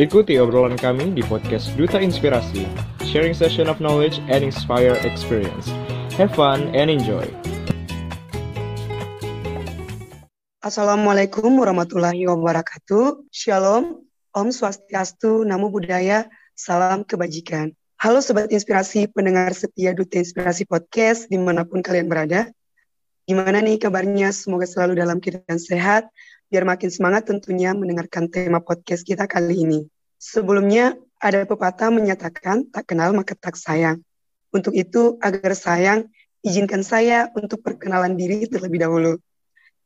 Ikuti obrolan kami di podcast Duta Inspirasi, sharing session of knowledge and inspire experience. Have fun and enjoy. Assalamualaikum warahmatullahi wabarakatuh. Shalom, Om Swastiastu, Namo Buddhaya, Salam Kebajikan. Halo Sobat Inspirasi, pendengar setia Duta Inspirasi Podcast di mana pun kalian berada. Gimana nih kabarnya? Semoga selalu dalam keadaan sehat, biar makin semangat tentunya mendengarkan tema podcast kita kali ini. Sebelumnya, ada pepatah menyatakan tak kenal maka tak sayang. Untuk itu, agar sayang, izinkan saya untuk perkenalan diri terlebih dahulu.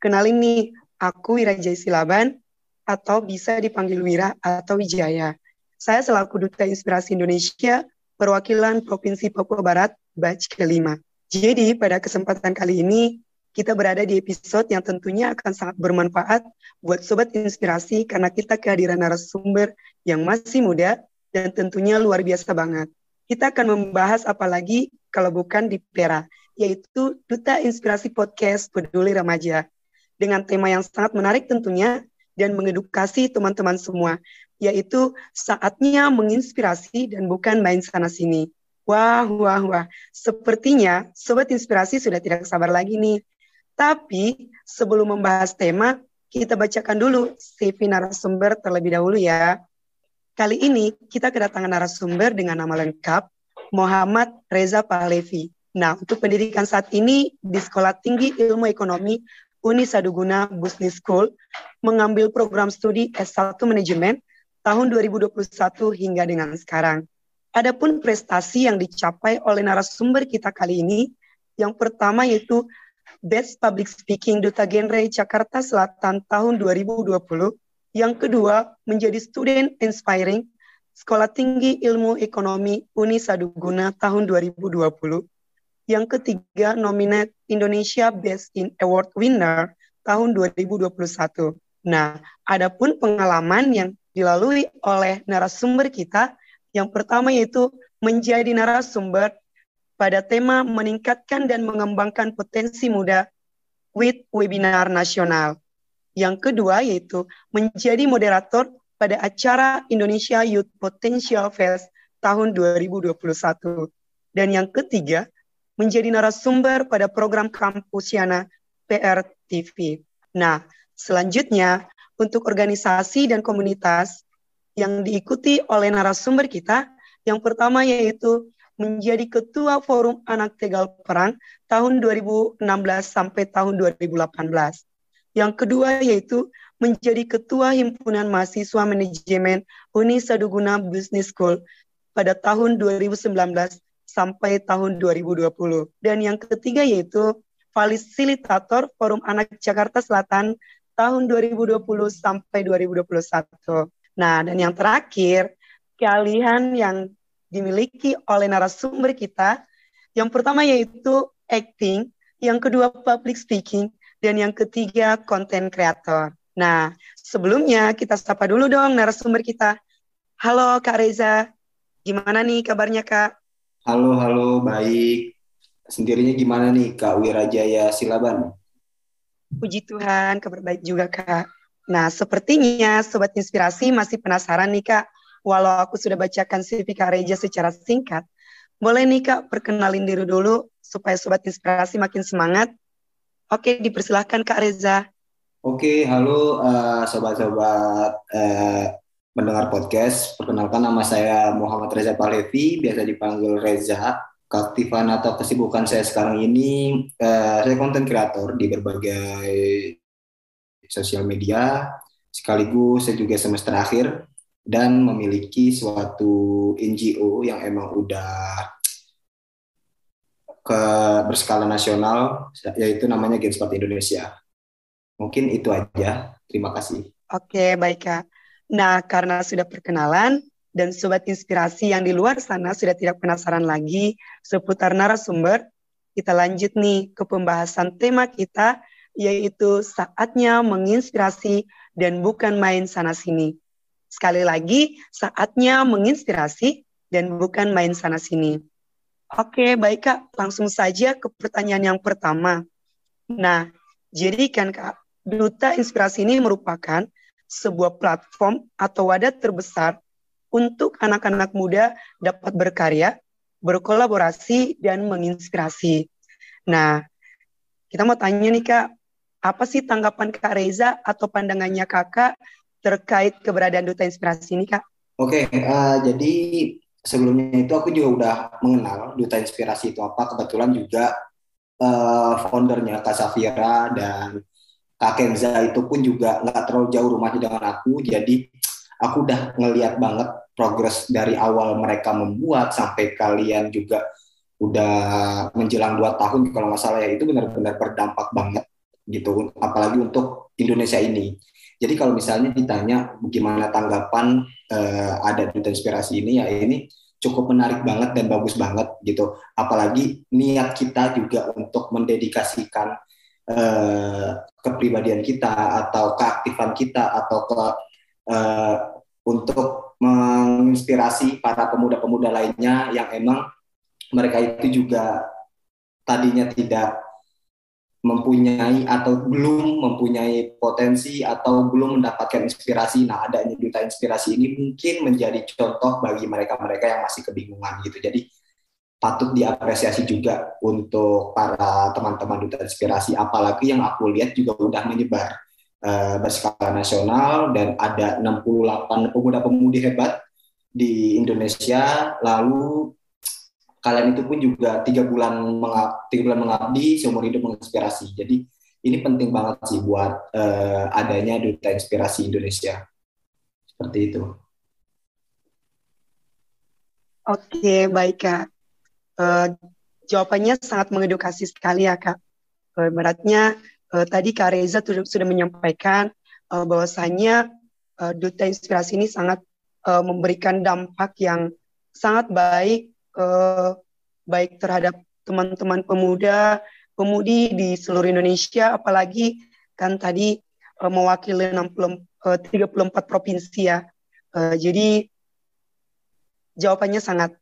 Kenalin nih, aku Wirajaya Silaban, atau bisa dipanggil Wira atau Wijaya. Saya selaku Duta Inspirasi Indonesia, perwakilan Provinsi Papua Barat, batch kelima. Jadi, pada kesempatan kali ini, kita berada di episode yang tentunya akan sangat bermanfaat buat Sobat Inspirasi karena kita kehadiran narasumber yang masih muda dan tentunya luar biasa banget. Kita akan membahas apalagi kalau bukan di Pera, yaitu Duta Inspirasi Podcast Peduli Remaja. Dengan tema yang sangat menarik tentunya dan mengedukasi teman-teman semua, yaitu saatnya menginspirasi dan bukan main sana-sini. Wah, wah, wah. Sepertinya Sobat Inspirasi sudah tidak sabar lagi nih tapi sebelum membahas tema, kita bacakan dulu CV narasumber terlebih dahulu ya. Kali ini kita kedatangan narasumber dengan nama lengkap Muhammad Reza Pahlevi. Nah, untuk pendidikan saat ini di Sekolah Tinggi Ilmu Ekonomi Uni Saduguna Business School mengambil program studi S1 Manajemen tahun 2021 hingga dengan sekarang. Adapun prestasi yang dicapai oleh narasumber kita kali ini, yang pertama yaitu Best Public Speaking Duta Genre Jakarta Selatan tahun 2020. Yang kedua, menjadi Student Inspiring Sekolah Tinggi Ilmu Ekonomi Uni Saduguna tahun 2020. Yang ketiga, nominat Indonesia Best in Award Winner tahun 2021. Nah, adapun pengalaman yang dilalui oleh narasumber kita, yang pertama yaitu menjadi narasumber pada tema meningkatkan dan mengembangkan potensi muda with webinar nasional. Yang kedua yaitu menjadi moderator pada acara Indonesia Youth Potential Fest tahun 2021. Dan yang ketiga, menjadi narasumber pada program Kampusiana PRTV. Nah, selanjutnya untuk organisasi dan komunitas yang diikuti oleh narasumber kita, yang pertama yaitu menjadi ketua Forum Anak Tegal Perang tahun 2016 sampai tahun 2018. Yang kedua yaitu menjadi ketua Himpunan Mahasiswa Manajemen Uni Saduguna Business School pada tahun 2019 sampai tahun 2020. Dan yang ketiga yaitu fasilitator Forum Anak Jakarta Selatan tahun 2020 sampai 2021. Nah, dan yang terakhir, keahlian yang dimiliki oleh narasumber kita. Yang pertama yaitu acting, yang kedua public speaking, dan yang ketiga content creator. Nah, sebelumnya kita sapa dulu dong narasumber kita. Halo Kak Reza, gimana nih kabarnya Kak? Halo, halo, baik. Sendirinya gimana nih Kak Wirajaya Silaban? Puji Tuhan, kabar baik juga Kak. Nah, sepertinya Sobat Inspirasi masih penasaran nih Kak, walau aku sudah bacakan CV Kak Reja secara singkat, boleh nih Kak perkenalin diri dulu supaya Sobat Inspirasi makin semangat. Oke, dipersilahkan Kak Reza. Oke, halo uh, sobat-sobat uh, mendengar podcast. Perkenalkan nama saya Muhammad Reza Pahlevi, biasa dipanggil Reza. Keaktifan atau kesibukan saya sekarang ini, uh, saya konten kreator di berbagai sosial media. Sekaligus saya juga semester akhir dan memiliki suatu NGO yang emang udah ke berskala nasional yaitu namanya Genspart Indonesia. Mungkin itu aja. Terima kasih. Oke, baik Kak. Nah, karena sudah perkenalan dan sobat inspirasi yang di luar sana sudah tidak penasaran lagi seputar narasumber, kita lanjut nih ke pembahasan tema kita yaitu saatnya menginspirasi dan bukan main sana sini. Sekali lagi, saatnya menginspirasi dan bukan main sana-sini. Oke, baik Kak. Langsung saja ke pertanyaan yang pertama. Nah, jadi kan Kak, Duta Inspirasi ini merupakan sebuah platform atau wadah terbesar untuk anak-anak muda dapat berkarya, berkolaborasi, dan menginspirasi. Nah, kita mau tanya nih Kak, apa sih tanggapan Kak Reza atau pandangannya Kakak terkait keberadaan Duta Inspirasi ini Kak? Oke, uh, jadi sebelumnya itu aku juga udah mengenal Duta Inspirasi itu apa. Kebetulan juga uh, foundernya Kak Safira dan Kak Kenza itu pun juga nggak terlalu jauh rumahnya dengan aku. Jadi aku udah ngeliat banget progres dari awal mereka membuat sampai kalian juga udah menjelang dua tahun kalau nggak salah ya itu benar-benar berdampak banget gitu apalagi untuk Indonesia ini jadi kalau misalnya ditanya bagaimana tanggapan uh, ada duta inspirasi ini ya ini cukup menarik banget dan bagus banget gitu. Apalagi niat kita juga untuk mendedikasikan uh, kepribadian kita atau keaktifan kita atau ke uh, untuk menginspirasi para pemuda-pemuda lainnya yang emang mereka itu juga tadinya tidak mempunyai atau belum mempunyai potensi atau belum mendapatkan inspirasi. Nah, adanya duta inspirasi ini mungkin menjadi contoh bagi mereka-mereka yang masih kebingungan gitu. Jadi patut diapresiasi juga untuk para teman-teman duta inspirasi apalagi yang aku lihat juga udah menyebar uh, berskala nasional dan ada 68 pemuda-pemudi hebat di Indonesia lalu kalian itu pun juga tiga bulan mengabdi, tiga bulan mengabdi seumur hidup menginspirasi. Jadi ini penting banget sih buat uh, adanya duta inspirasi Indonesia seperti itu. Oke, baik kak. Uh, jawabannya sangat mengedukasi sekali ya kak. Uh, beratnya uh, tadi kak Reza sudah, menyampaikan uh, bahwasanya uh, duta inspirasi ini sangat uh, memberikan dampak yang sangat baik uh, baik terhadap teman-teman pemuda, pemudi di seluruh Indonesia, apalagi kan tadi uh, mewakili 60, uh, 34 provinsi ya. Uh, jadi jawabannya sangat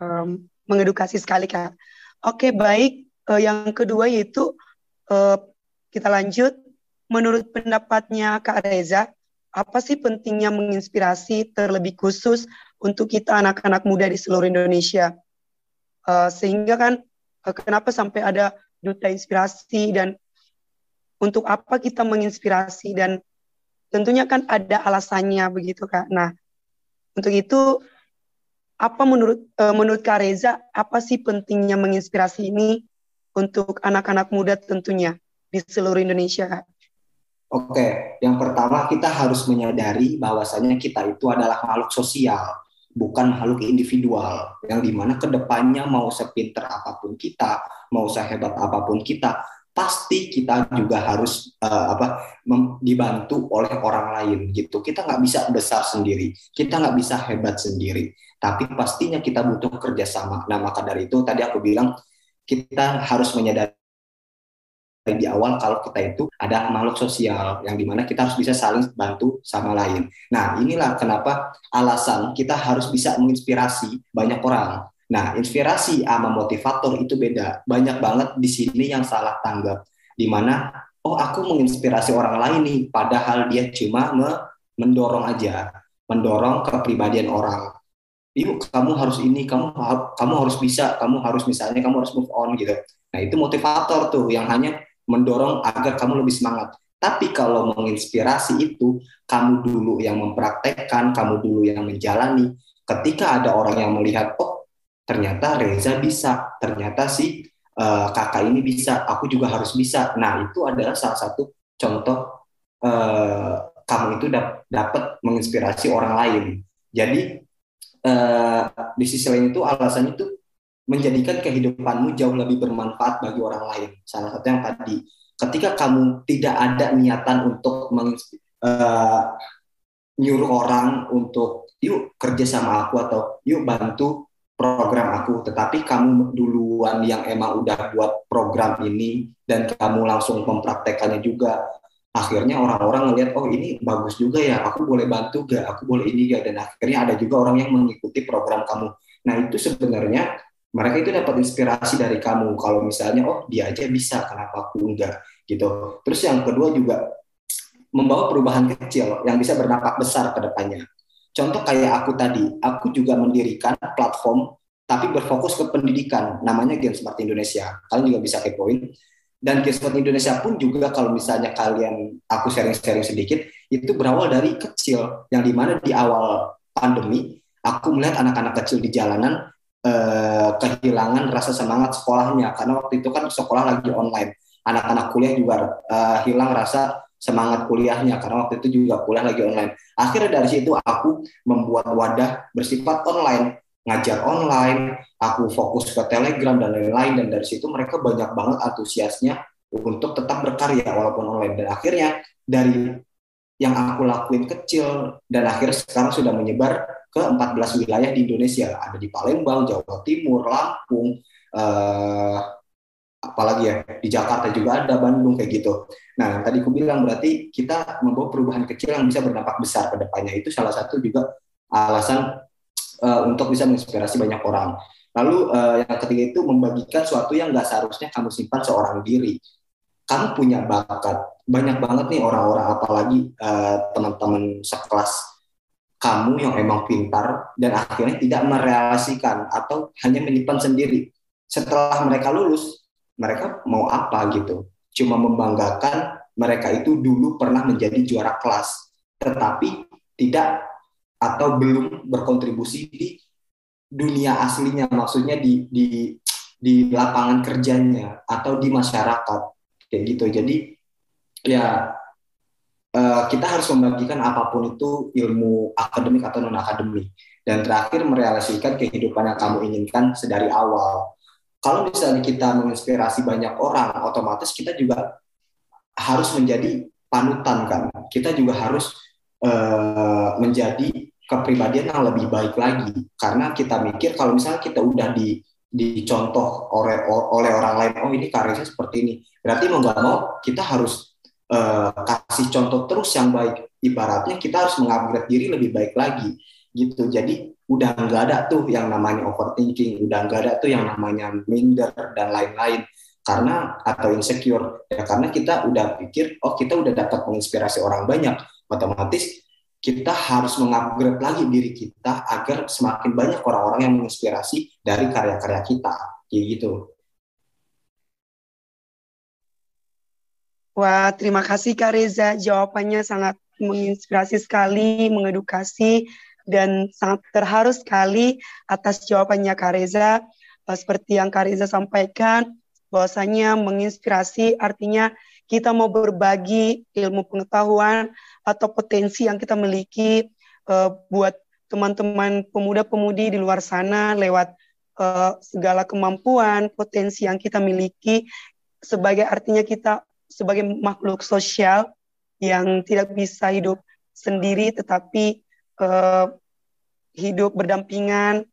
um, mengedukasi sekali kak. Oke baik, uh, yang kedua yaitu uh, kita lanjut. Menurut pendapatnya Kak Reza, apa sih pentingnya menginspirasi terlebih khusus untuk kita anak-anak muda di seluruh Indonesia. Uh, sehingga kan uh, kenapa sampai ada duta inspirasi dan untuk apa kita menginspirasi dan tentunya kan ada alasannya begitu kak. Nah untuk itu apa menurut uh, menurut Kak Reza apa sih pentingnya menginspirasi ini untuk anak-anak muda tentunya di seluruh Indonesia kak? Oke, yang pertama kita harus menyadari bahwasanya kita itu adalah makhluk sosial bukan makhluk individual yang di mana ke depannya mau sepinter apa pun kita, mau sehebat apa pun kita, pasti kita juga harus uh, apa dibantu oleh orang lain gitu. Kita nggak bisa besar sendiri, kita nggak bisa hebat sendiri, tapi pastinya kita butuh kerjasama. Nah maka dari itu tadi aku bilang kita harus menyadari di awal kalau kita itu ada makhluk sosial yang di mana kita harus bisa saling bantu sama lain. Nah inilah kenapa alasan kita harus bisa menginspirasi banyak orang. Nah inspirasi sama motivator itu beda. Banyak banget di sini yang salah tanggap. Di mana oh aku menginspirasi orang lain nih, padahal dia cuma me mendorong aja, mendorong kepribadian orang. Yuk kamu harus ini, kamu kamu harus bisa, kamu harus misalnya kamu harus move on gitu. Nah itu motivator tuh yang hanya mendorong agar kamu lebih semangat. Tapi kalau menginspirasi itu, kamu dulu yang mempraktekkan, kamu dulu yang menjalani. Ketika ada orang yang melihat, oh ternyata Reza bisa, ternyata si uh, kakak ini bisa, aku juga harus bisa. Nah itu adalah salah satu contoh uh, kamu itu dap dapat menginspirasi orang lain. Jadi uh, di sisi lain itu alasannya itu menjadikan kehidupanmu jauh lebih bermanfaat bagi orang lain. Salah satu yang tadi, ketika kamu tidak ada niatan untuk meng, uh, nyuruh orang untuk yuk kerja sama aku atau yuk bantu program aku, tetapi kamu duluan yang emang udah buat program ini dan kamu langsung mempraktekannya juga. Akhirnya orang-orang ngelihat, oh ini bagus juga ya, aku boleh bantu gak, aku boleh ini gak, dan akhirnya ada juga orang yang mengikuti program kamu. Nah itu sebenarnya mereka itu dapat inspirasi dari kamu kalau misalnya oh dia aja bisa kenapa aku enggak gitu terus yang kedua juga membawa perubahan kecil yang bisa berdampak besar ke depannya. Contoh kayak aku tadi, aku juga mendirikan platform tapi berfokus ke pendidikan, namanya Smart Indonesia. Kalian juga bisa kepoin. Dan Smart Indonesia pun juga kalau misalnya kalian, aku sharing-sharing sedikit, itu berawal dari kecil, yang di mana di awal pandemi, aku melihat anak-anak kecil di jalanan eh, kehilangan rasa semangat sekolahnya, karena waktu itu kan sekolah lagi online. Anak-anak kuliah juga eh, hilang rasa semangat kuliahnya. Karena waktu itu juga kuliah lagi online. Akhirnya dari situ aku membuat wadah bersifat online, ngajar online, aku fokus ke Telegram dan lain-lain. Dan dari situ mereka banyak banget antusiasnya untuk tetap berkarya walaupun online. Dan akhirnya dari yang aku lakuin kecil dan akhirnya sekarang sudah menyebar ke 14 wilayah di Indonesia ada di Palembang, Jawa Timur, Lampung, eh, apalagi ya di Jakarta juga ada Bandung kayak gitu. Nah, tadi aku bilang berarti kita membawa perubahan kecil yang bisa berdampak besar ke depannya. Itu salah satu juga alasan uh, untuk bisa menginspirasi banyak orang. Lalu uh, yang ketiga itu membagikan sesuatu yang nggak seharusnya kamu simpan seorang diri. Kamu punya bakat. Banyak banget nih orang-orang apalagi uh, teman-teman sekelas kamu yang emang pintar dan akhirnya tidak merealisasikan atau hanya menyimpan sendiri. Setelah mereka lulus, mereka mau apa gitu? Cuma membanggakan mereka itu dulu pernah menjadi juara kelas tetapi tidak atau belum berkontribusi di dunia aslinya maksudnya di di di lapangan kerjanya atau di masyarakat. Kayak gitu. Jadi ya uh, kita harus membagikan apa pun itu ilmu akademik atau non akademik dan terakhir merealisasikan kehidupan yang kamu inginkan sedari awal. Kalau misalnya kita menginspirasi banyak orang, otomatis kita juga harus menjadi panutan kan. Kita juga harus uh, menjadi kepribadian yang lebih baik lagi. Karena kita mikir kalau misalnya kita udah di dicontoh oleh oleh orang lain oh ini karyanya seperti ini. Berarti mau nggak mau kita harus uh, kasih contoh terus yang baik. Ibaratnya kita harus mengupgrade diri lebih baik lagi gitu. Jadi udah nggak ada tuh yang namanya overthinking, udah nggak ada tuh yang namanya minder dan lain-lain. Karena atau insecure. Ya karena kita udah pikir oh kita udah dapat menginspirasi orang banyak. Otomatis kita harus mengupgrade lagi diri kita agar semakin banyak orang-orang yang menginspirasi dari karya-karya kita. Kayak gitu. Wah, terima kasih Kak Reza. Jawabannya sangat menginspirasi sekali, mengedukasi dan sangat terharu sekali atas jawabannya Kak Reza. Uh, seperti yang Kak Reza sampaikan, bahwasanya menginspirasi artinya kita mau berbagi ilmu pengetahuan atau potensi yang kita miliki uh, buat teman-teman pemuda-pemudi di luar sana lewat uh, segala kemampuan, potensi yang kita miliki sebagai artinya kita sebagai makhluk sosial yang tidak bisa hidup sendiri tetapi uh, hidup berdampingan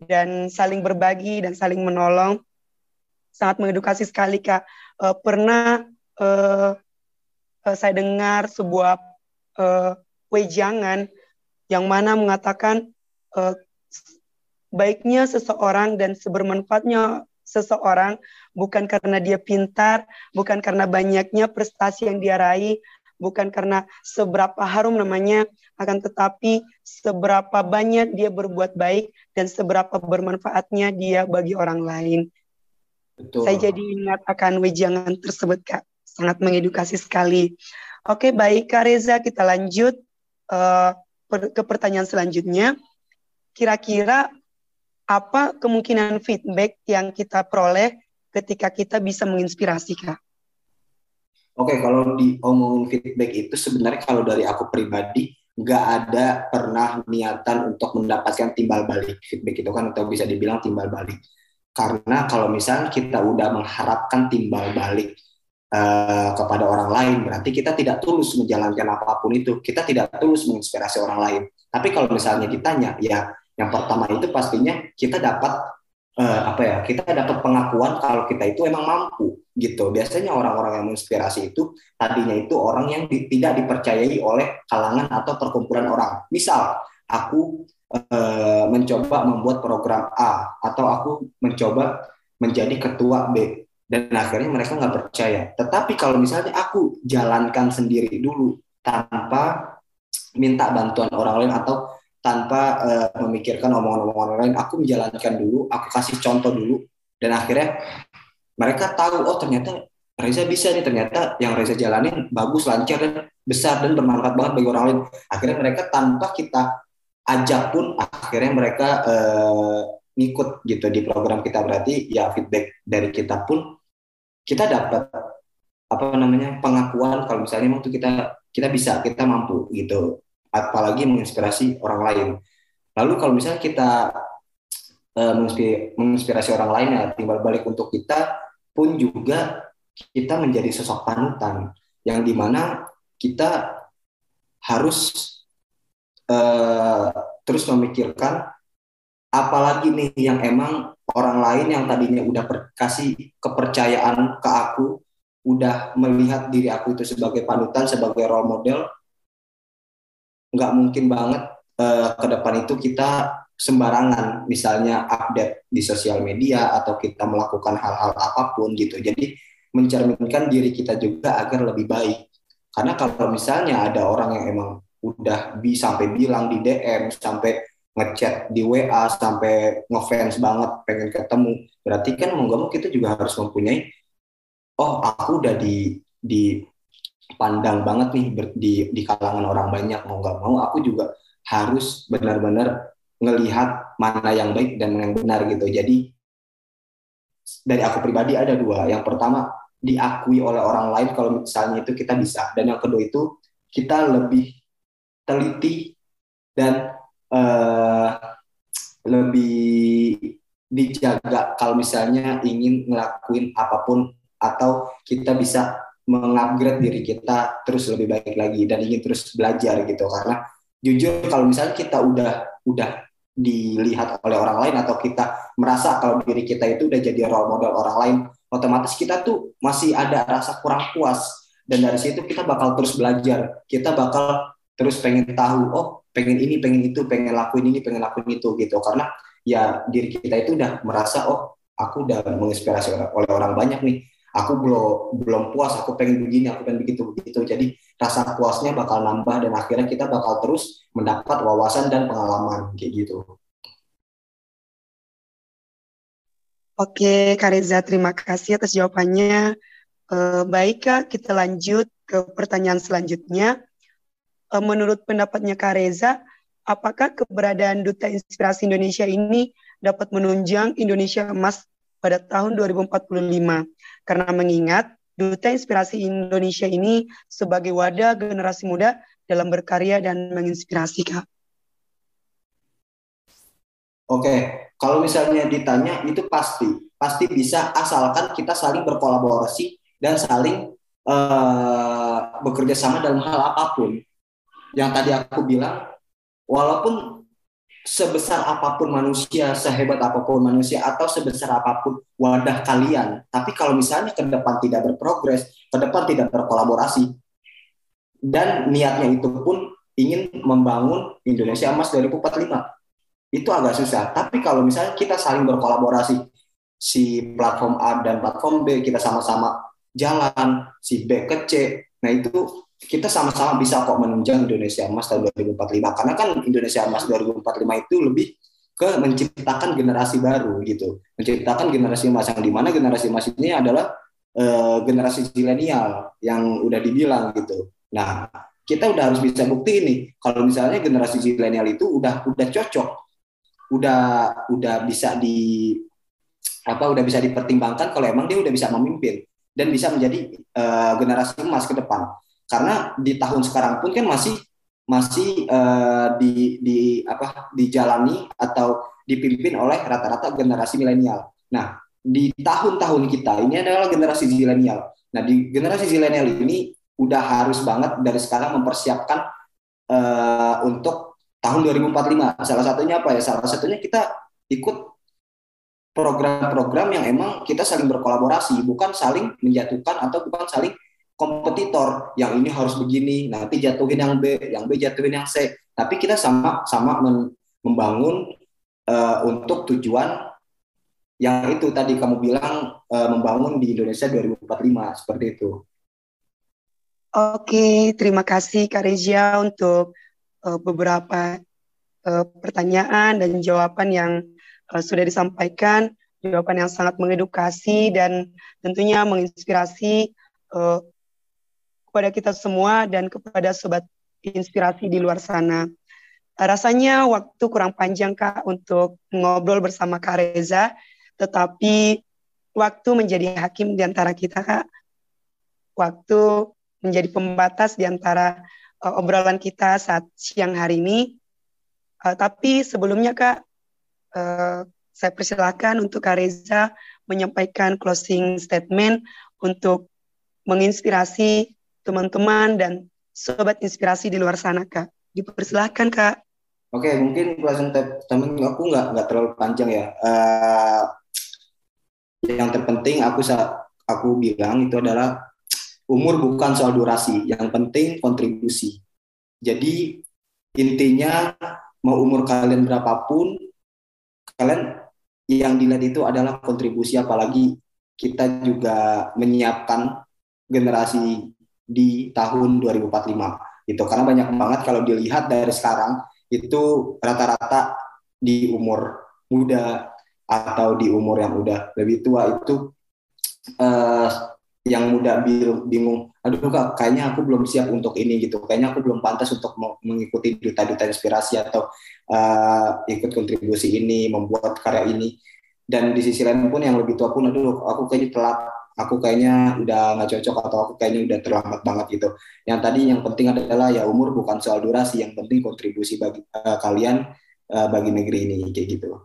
dan saling berbagi dan saling menolong. Sangat mengedukasi sekali kak. Uh, pernah uh, saya dengar sebuah uh, wejangan yang mana mengatakan uh, baiknya seseorang dan sebermanfaatnya seseorang bukan karena dia pintar, bukan karena banyaknya prestasi yang dia raih, bukan karena seberapa harum namanya, akan tetapi seberapa banyak dia berbuat baik dan seberapa bermanfaatnya dia bagi orang lain. Betul. Saya jadi ingat akan wejangan tersebut, Kak. Sangat mengedukasi sekali. Oke, baik Kak Reza, kita lanjut uh, ke pertanyaan selanjutnya. Kira-kira apa kemungkinan feedback yang kita peroleh ketika kita bisa menginspirasi, Kak? Oke, kalau diomongin feedback itu sebenarnya kalau dari aku pribadi nggak ada pernah niatan untuk mendapatkan timbal balik feedback itu kan atau bisa dibilang timbal balik. Karena kalau misalnya kita udah mengharapkan timbal balik uh, kepada orang lain berarti kita tidak tulus menjalankan apa pun itu. Kita tidak tulus menginspirasi orang lain. Tapi kalau misalnya ditanya ya yang pertama itu pastinya kita dapat uh, apa ya kita dapat pengakuan kalau kita itu emang mampu gitu. Biasanya orang-orang yang menginspirasi itu tadinya itu orang yang di, tidak dipercayai oleh kalangan atau perkumpulan orang. Misal aku uh, mencoba membuat program A atau aku mencoba menjadi ketua B dan akhirnya mereka nggak percaya. Tetapi kalau misalnya aku jalankan sendiri dulu tanpa minta bantuan orang lain atau tanpa uh, memikirkan omongan-omongan lain aku menjalankan dulu aku kasih contoh dulu. Dan akhirnya mereka tahu oh ternyata Reza bisa nih ternyata yang Reza jalanin bagus lancar dan besar dan bermanfaat banget bagi orang lain. Akhirnya mereka tanpa kita ajak pun akhirnya mereka uh, ngikut gitu di program kita. Berarti ya feedback dari kita pun kita dapat apa namanya pengakuan kalau misalnya waktu kita kita bisa kita mampu gitu apalagi menginspirasi orang lain. Lalu kalau misalnya kita uh, menginspirasi orang lain ya timbal balik untuk kita pun juga kita menjadi sosok panutan yang di mana kita harus uh, terus memikirkan apalagi nih yang emang orang lain yang tadinya udah kasih kepercayaan ke aku udah melihat diri aku itu sebagai panutan sebagai role model nggak mungkin banget uh, ke depan itu kita sembarangan misalnya update di sosial media atau kita melakukan hal-hal apa pun gitu. Jadi mencerminkan diri kita juga agar lebih baik. Karena kalau misalnya ada orang yang emang udah bisa sampai bilang di DM sampai ngechat di WA sampai ngefans banget pengen ketemu berarti kan mau gak mau kita juga harus mempunyai oh aku udah di di pandang banget nih di di kalangan orang banyak mau nggak mau aku juga harus benar-benar ngelihat mana yang baik dan yang benar gitu. Jadi dari aku pribadi ada dua. Yang pertama diakui oleh orang lain kalau misalnya itu kita bisa. Dan yang kedua itu kita lebih teliti dan uh, lebih dijaga kalau misalnya ingin ngelakuin apa pun atau kita bisa mengupgrade diri kita terus lebih baik lagi dan ingin terus belajar gitu. Karena jujur kalau misalnya kita udah udah dilihat oleh orang lain atau kita merasa kalau diri kita itu udah jadi role model orang lain otomatis kita tuh masih ada rasa kurang puas. Dan dari situ kita bakal terus belajar. Kita bakal terus pengen tahu oh pengen ini pengen itu pengen lakuin ini pengen lakuin itu gitu. Karena ya diri kita itu udah merasa oh aku udah menginspirasi oleh orang banyak nih aku belum belum puas aku pengen begini aku pengen begitu begitu jadi rasa puasnya bakal nambah dan akhirnya kita bakal terus mendapat wawasan dan pengalaman kayak gitu Oke, Kak Reza, terima kasih atas jawabannya. Eh, baik, Kak, kita lanjut ke pertanyaan selanjutnya. Eh, menurut pendapatnya Kak Reza, apakah keberadaan Duta Inspirasi Indonesia ini dapat menunjang Indonesia emas pada tahun 2045 karena mengingat Duta Inspirasi Indonesia ini sebagai wadah generasi muda dalam berkarya dan menginspirasi Kak. Oke, kalau misalnya ditanya itu pasti, pasti bisa asalkan kita saling berkolaborasi dan saling uh, bekerja sama dalam hal apa pun. Yang tadi aku bilang, walaupun sebesar apa pun manusia, sehebat apa pun manusia, atau sebesar apa pun wadah kalian. Tapi kalau misalnya ke depan tidak berprogres, ke depan tidak berkolaborasi, dan niatnya itu pun ingin membangun Indonesia emas 2045, itu agak susah. Tapi kalau misalnya kita saling berkolaborasi, si platform A dan platform B, kita sama-sama jalan, si B ke C, nah itu kita sama-sama bisa kok menunjang Indonesia Emas tahun 2045 karena kan Indonesia Emas 2045 itu lebih ke menciptakan generasi baru gitu. Menciptakan generasi emas yang di mana generasi emas ini adalah uh, generasi zilenial yang udah dibilang gitu. Nah kita udah harus bisa bukti ini kalau misalnya generasi zilenial itu udah udah cocok udah udah bisa di apa udah bisa dipertimbangkan kalau emang dia udah bisa memimpin dan bisa menjadi uh, generasi emas ke depan karena di tahun sekarang pun kan masih masih uh, di di apa dijalani atau dipimpin oleh rata-rata generasi milenial. Nah, di tahun-tahun kita ini adalah generasi zilenial. Nah, di generasi zilenial ini udah harus banget dari sekarang mempersiapkan uh, untuk tahun 2045. Salah satunya apa ya? Salah satunya kita ikut program-program yang emang kita saling berkolaborasi, bukan saling menjatuhkan atau bukan saling kompetitor yang ini harus begini nanti jatuhin yang B yang B jatuhin yang C. Tapi kita sama sama membangun uh, untuk tujuan yang itu tadi kamu bilang uh, membangun di Indonesia 2045 seperti itu. Oke, terima kasih Kak untuk uh, beberapa uh, pertanyaan dan jawaban yang uh, sudah disampaikan, jawaban yang sangat mengedukasi dan tentunya menginspirasi kepada kita semua dan kepada sobat inspirasi di luar sana. Rasanya waktu kurang panjang Kak untuk ngobrol bersama Kak Reza, tetapi waktu menjadi hakim di antara kita Kak. Waktu menjadi pembatas di antara uh, obrolan kita saat siang hari ini. Uh, tapi sebelumnya Kak, uh, saya persilahkan untuk Kak Reza menyampaikan closing statement untuk menginspirasi teman-teman dan sobat inspirasi di luar sana Kak. Dipersilahkan Kak. Oke, mungkin closing statement aku nggak nggak terlalu panjang ya. Uh, yang terpenting aku aku bilang itu adalah umur bukan soal durasi, yang penting kontribusi. Jadi intinya mau umur kalian berapapun, kalian yang dilihat itu adalah kontribusi apalagi kita juga menyiapkan generasi di tahun 2045 itu karena banyak banget kalau dilihat dari sekarang itu rata-rata di umur muda atau di umur yang udah lebih tua itu uh, yang muda bingung, aduh kak, kayaknya aku belum siap untuk ini gitu, kayaknya aku belum pantas untuk mengikuti duta-duta inspirasi atau uh, ikut kontribusi ini, membuat karya ini. Dan di sisi lain pun yang lebih tua pun, aduh, aku kayaknya telat, aku kayaknya udah nggak cocok atau aku kayaknya udah terlambat banget gitu. Yang tadi yang penting adalah ya umur bukan soal durasi, yang penting kontribusi bagi uh, kalian uh, bagi negeri ini kayak gitu.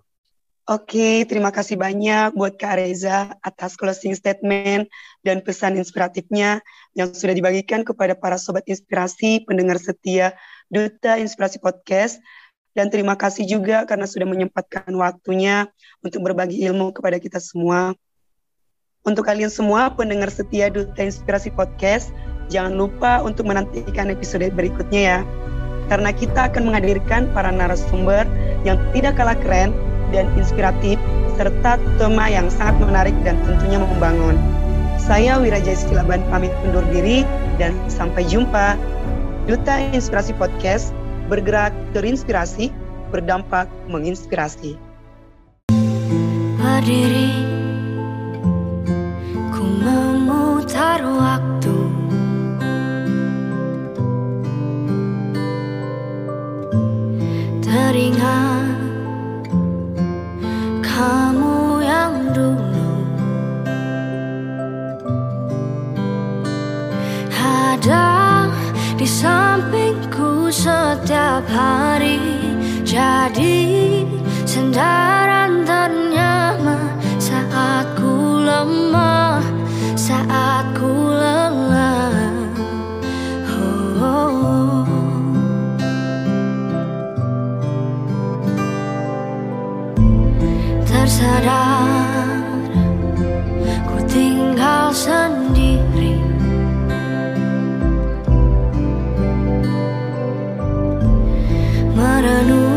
Oke, terima kasih banyak buat Kak Reza atas closing statement dan pesan inspiratifnya yang sudah dibagikan kepada para sobat inspirasi, pendengar setia Duta Inspirasi Podcast. Dan terima kasih juga karena sudah menyempatkan waktunya untuk berbagi ilmu kepada kita semua. Untuk kalian semua pendengar setia Duta Inspirasi Podcast, jangan lupa untuk menantikan episode berikutnya ya. Karena kita akan menghadirkan para narasumber yang tidak kalah keren dan inspiratif serta tema yang sangat menarik dan tentunya membangun. Saya Wirajaya Silaban pamit undur diri dan sampai jumpa. Duta Inspirasi Podcast bergerak terinspirasi, berdampak menginspirasi. Berdiri memutar waktu I know.